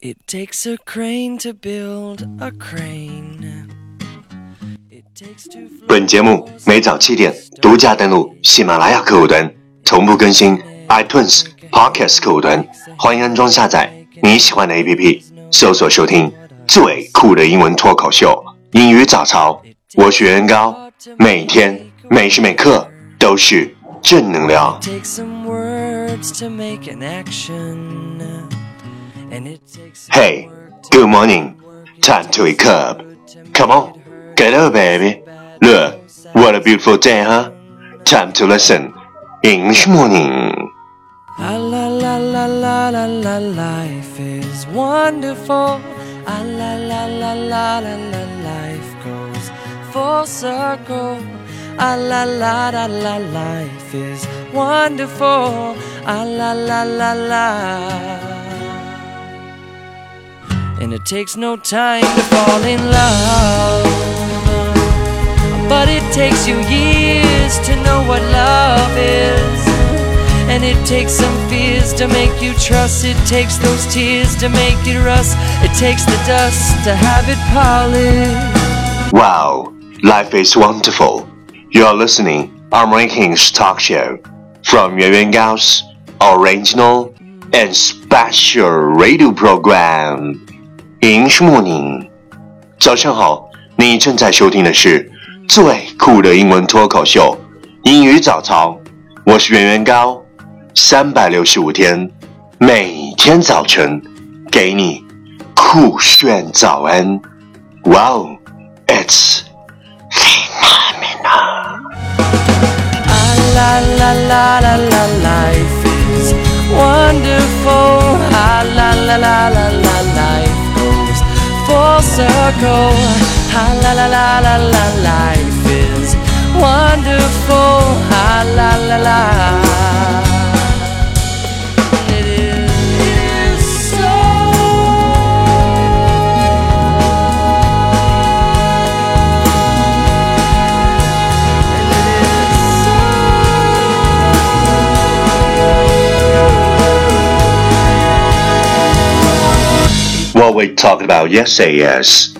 It takes a crane to build a crane. It takes two 本节目每早七点独家登录喜马拉雅客户端，同步更新 iTunes Podcast 客户端，欢迎安装下载你喜欢的 APP，搜索收听最酷的英文脱口秀英语早操。我是袁高，每天每时每刻都是正能量。Take some words to make an action. And it takes Hey, good morning. Time to wake up. Come on, get up, baby. Look, what a beautiful day, huh? Time to listen. English morning. Ah, la la la la la la life is wonderful. Ah, la la la la la la life goes full circle. Ah, la la la la life is wonderful. Ah, la la la la. And it takes no time to fall in love. But it takes you years to know what love is. And it takes some fears to make you trust. It takes those tears to make it rust. It takes the dust to have it polished. Wow, life is wonderful. You're listening Armory King's talk show from Yuan Gao's original and special radio program. English morning. 早上好，你正在收听的是最酷的英文脱口秀英语早操。我是圆圆高，三百六十五天，每天早晨给你酷炫早安。Wow, it's phenomenal. Ah, la la la la la life is wonderful. Ah, la la la la circle. Ah, la la la la la life is wonderful. Ah, la la la. What we talked about yesterday is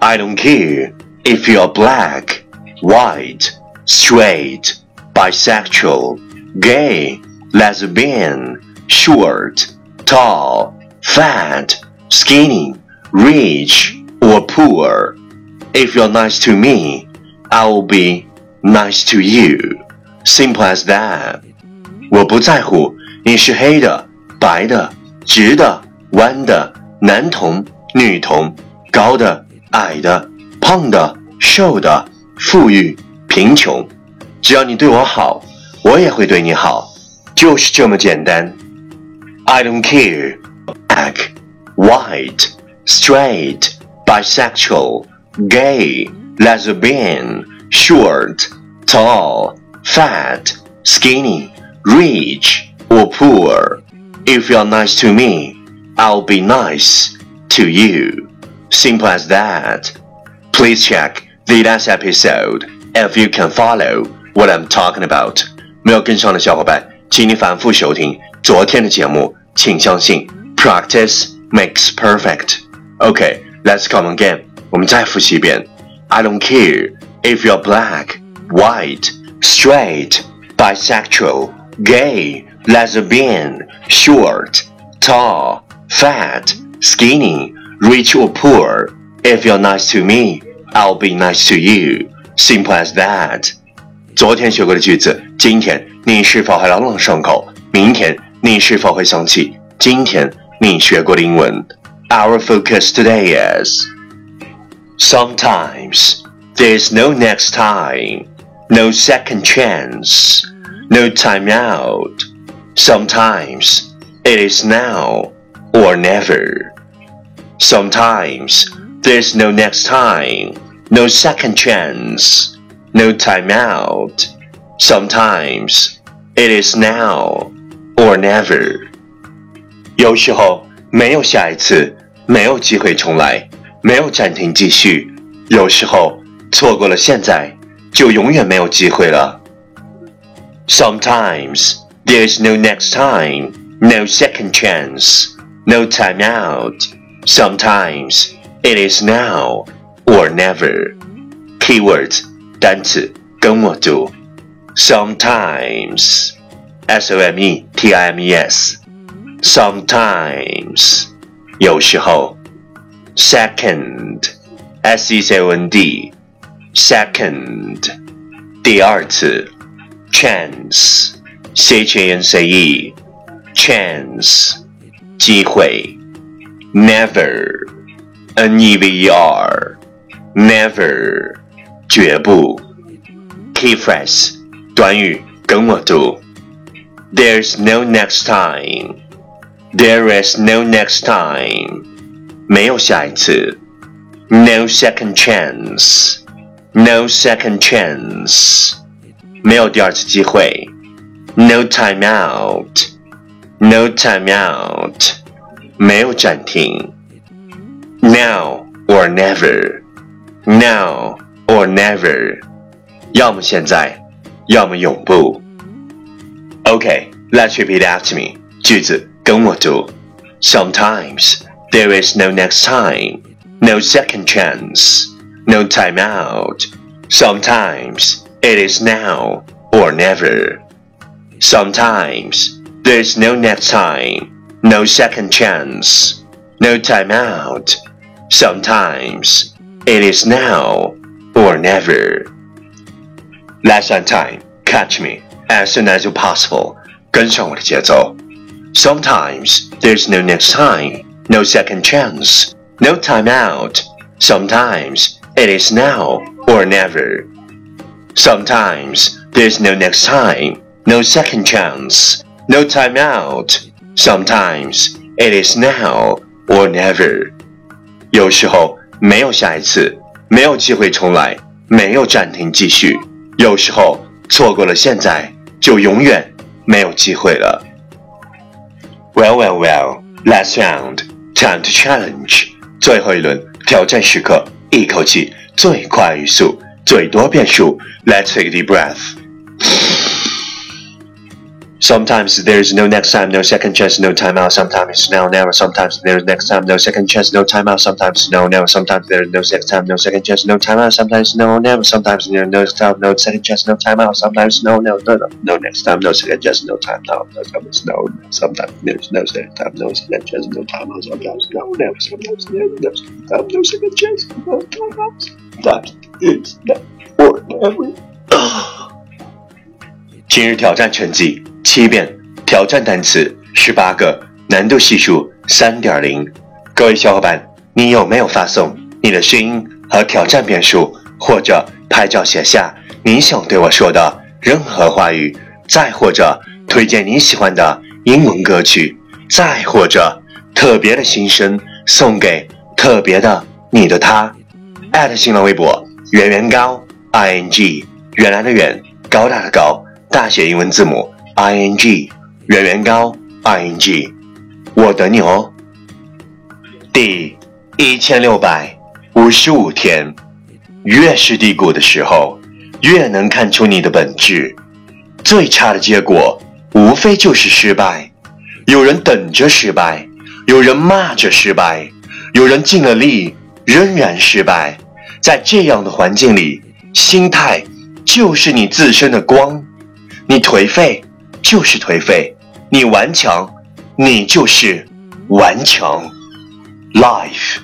I don't care if you're black, white, straight, bisexual, gay, lesbian, short, tall, fat, skinny, rich, or poor. If you're nice to me, I will be nice to you. Simple as that. 我不在乎你是黑的、白的、直的、弯的、 男同、女同、高的、矮的、胖的、瘦的、富裕、贫穷，只要你对我好，我也会对你好，就是这么简单。I don't care, black, white, straight, bisexual, gay, lesbian, short, tall, fat, skinny, rich, or poor. If you're nice to me, I'll be nice to you. Simple as that. Please check the last episode if you can follow what I'm talking about. 没有跟上的小伙伴，请你反复收听昨天的节目。请相信，practice makes perfect. Okay, let's come again. 我们再复习一遍。I don't care if you're black, white, straight, bisexual, gay, lesbian, short, tall, fat, skinny, rich or poor. If you're nice to me, I'll be nice to you. Simple as that. 昨天学过的句子，今天你是否还朗朗上口？明天你是否会想起今天你学过的英文？Our focus today is Sometimes there's no next time, no second chance, no time out. Sometimes it is now or never. Sometimes there's no next time, no second chance, no time out. Sometimes it is now or never. 有时候没有下一次，没有机会重来，没有暂停继续。有时候错过了现在，就永远没有机会了。Sometimes there's no next time, no second chance, no time out. Sometimes it is now or never. Keywords 单词跟我读。Sometimes, S O M E T I M E S. Sometimes 有时候。Second, S E C O N D. Second 第二次。Chance, C H A N C E. Chance 机会。Never, N E V E R. Never 绝不。Key phrase 短语跟我读。There's no next time. There is no next time. 没有下一次。No second chance. No second chance. 没有第二次机会。No time out. No time out. 没有暂停。Now or never. Now or never. 要么现在，要么永不。Okay, let's repeat after me. 句子跟我读。Sometimes there is no next time, no second chance, no time out. Sometimes it is now or never. Sometimes there is no next time, no second chance, no time out. Sometimes it is now or never. Last on time, catch me as soon as you possible. 跟上我的节奏。Sometimes there's no next time, no second chance, no time out. Sometimes it is now or never. Sometimes there's no next time, no second chance, No time out. Sometimes it is now or never. 有时候没有下一次，没有机会重来，没有暂停继续。有时候错过了现在，就永远没有机会了。Well, well, well. Last round, time to challenge. 最后一轮挑战时刻，一口气最快语速，最多变数。Let's take a deep breath. Sometimes there's no next time, no second chance, no time out. Sometimes it's now, never. Sometimes there's next time, no second chance, no time out. Sometimes no, never. Sometimes there's no next time, no second chance, no time out. Sometimes no, never. Sometimes there's no time, no second chance, no time out. Sometimes no, no, no, no, no next time, no second chance, no time out. Sometimes no, sometimes there's no second time, no second chance, no time out. Sometimes no, never. Sometimes there's no time, no second chance, no time out. Sometimes it's now or never. 今日挑战成绩 七遍，挑战单词十八个，难度系数三点零。各位小伙伴，你有没有发送你的声音和挑战遍数，或者拍照写下你想对我说的任何话语，再或者推荐你喜欢的英文歌曲，再或者特别的心声送给特别的你的他。新浪微博圆圆高 i n g 原来的圆高大的高。大写英文字母 i n g，圆圆高 i n g，我等你哦。第一千六百五十五天，越是低谷的时候，越能看出你的本质。最差的结果，无非就是失败。有人等着失败，有人骂着失败，有人尽了力仍然失败。在这样的环境里，心态就是你自身的光。你颓废就是颓废，你顽强，你就是顽强。Life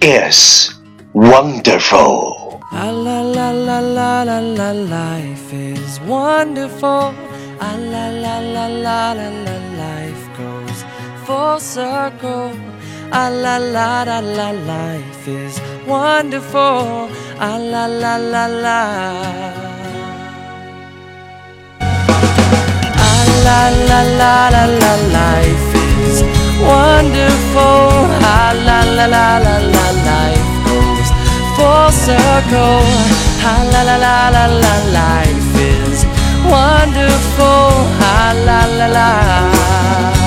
is wonderful. a la la la la la la life is wonderful. a la la la la la la life goes full circle. a la la la la life is wonderful. Ah, la la la la. La la la la la life is wonderful la la la la la la life goes full circle la la la la la la life is wonderful la la la la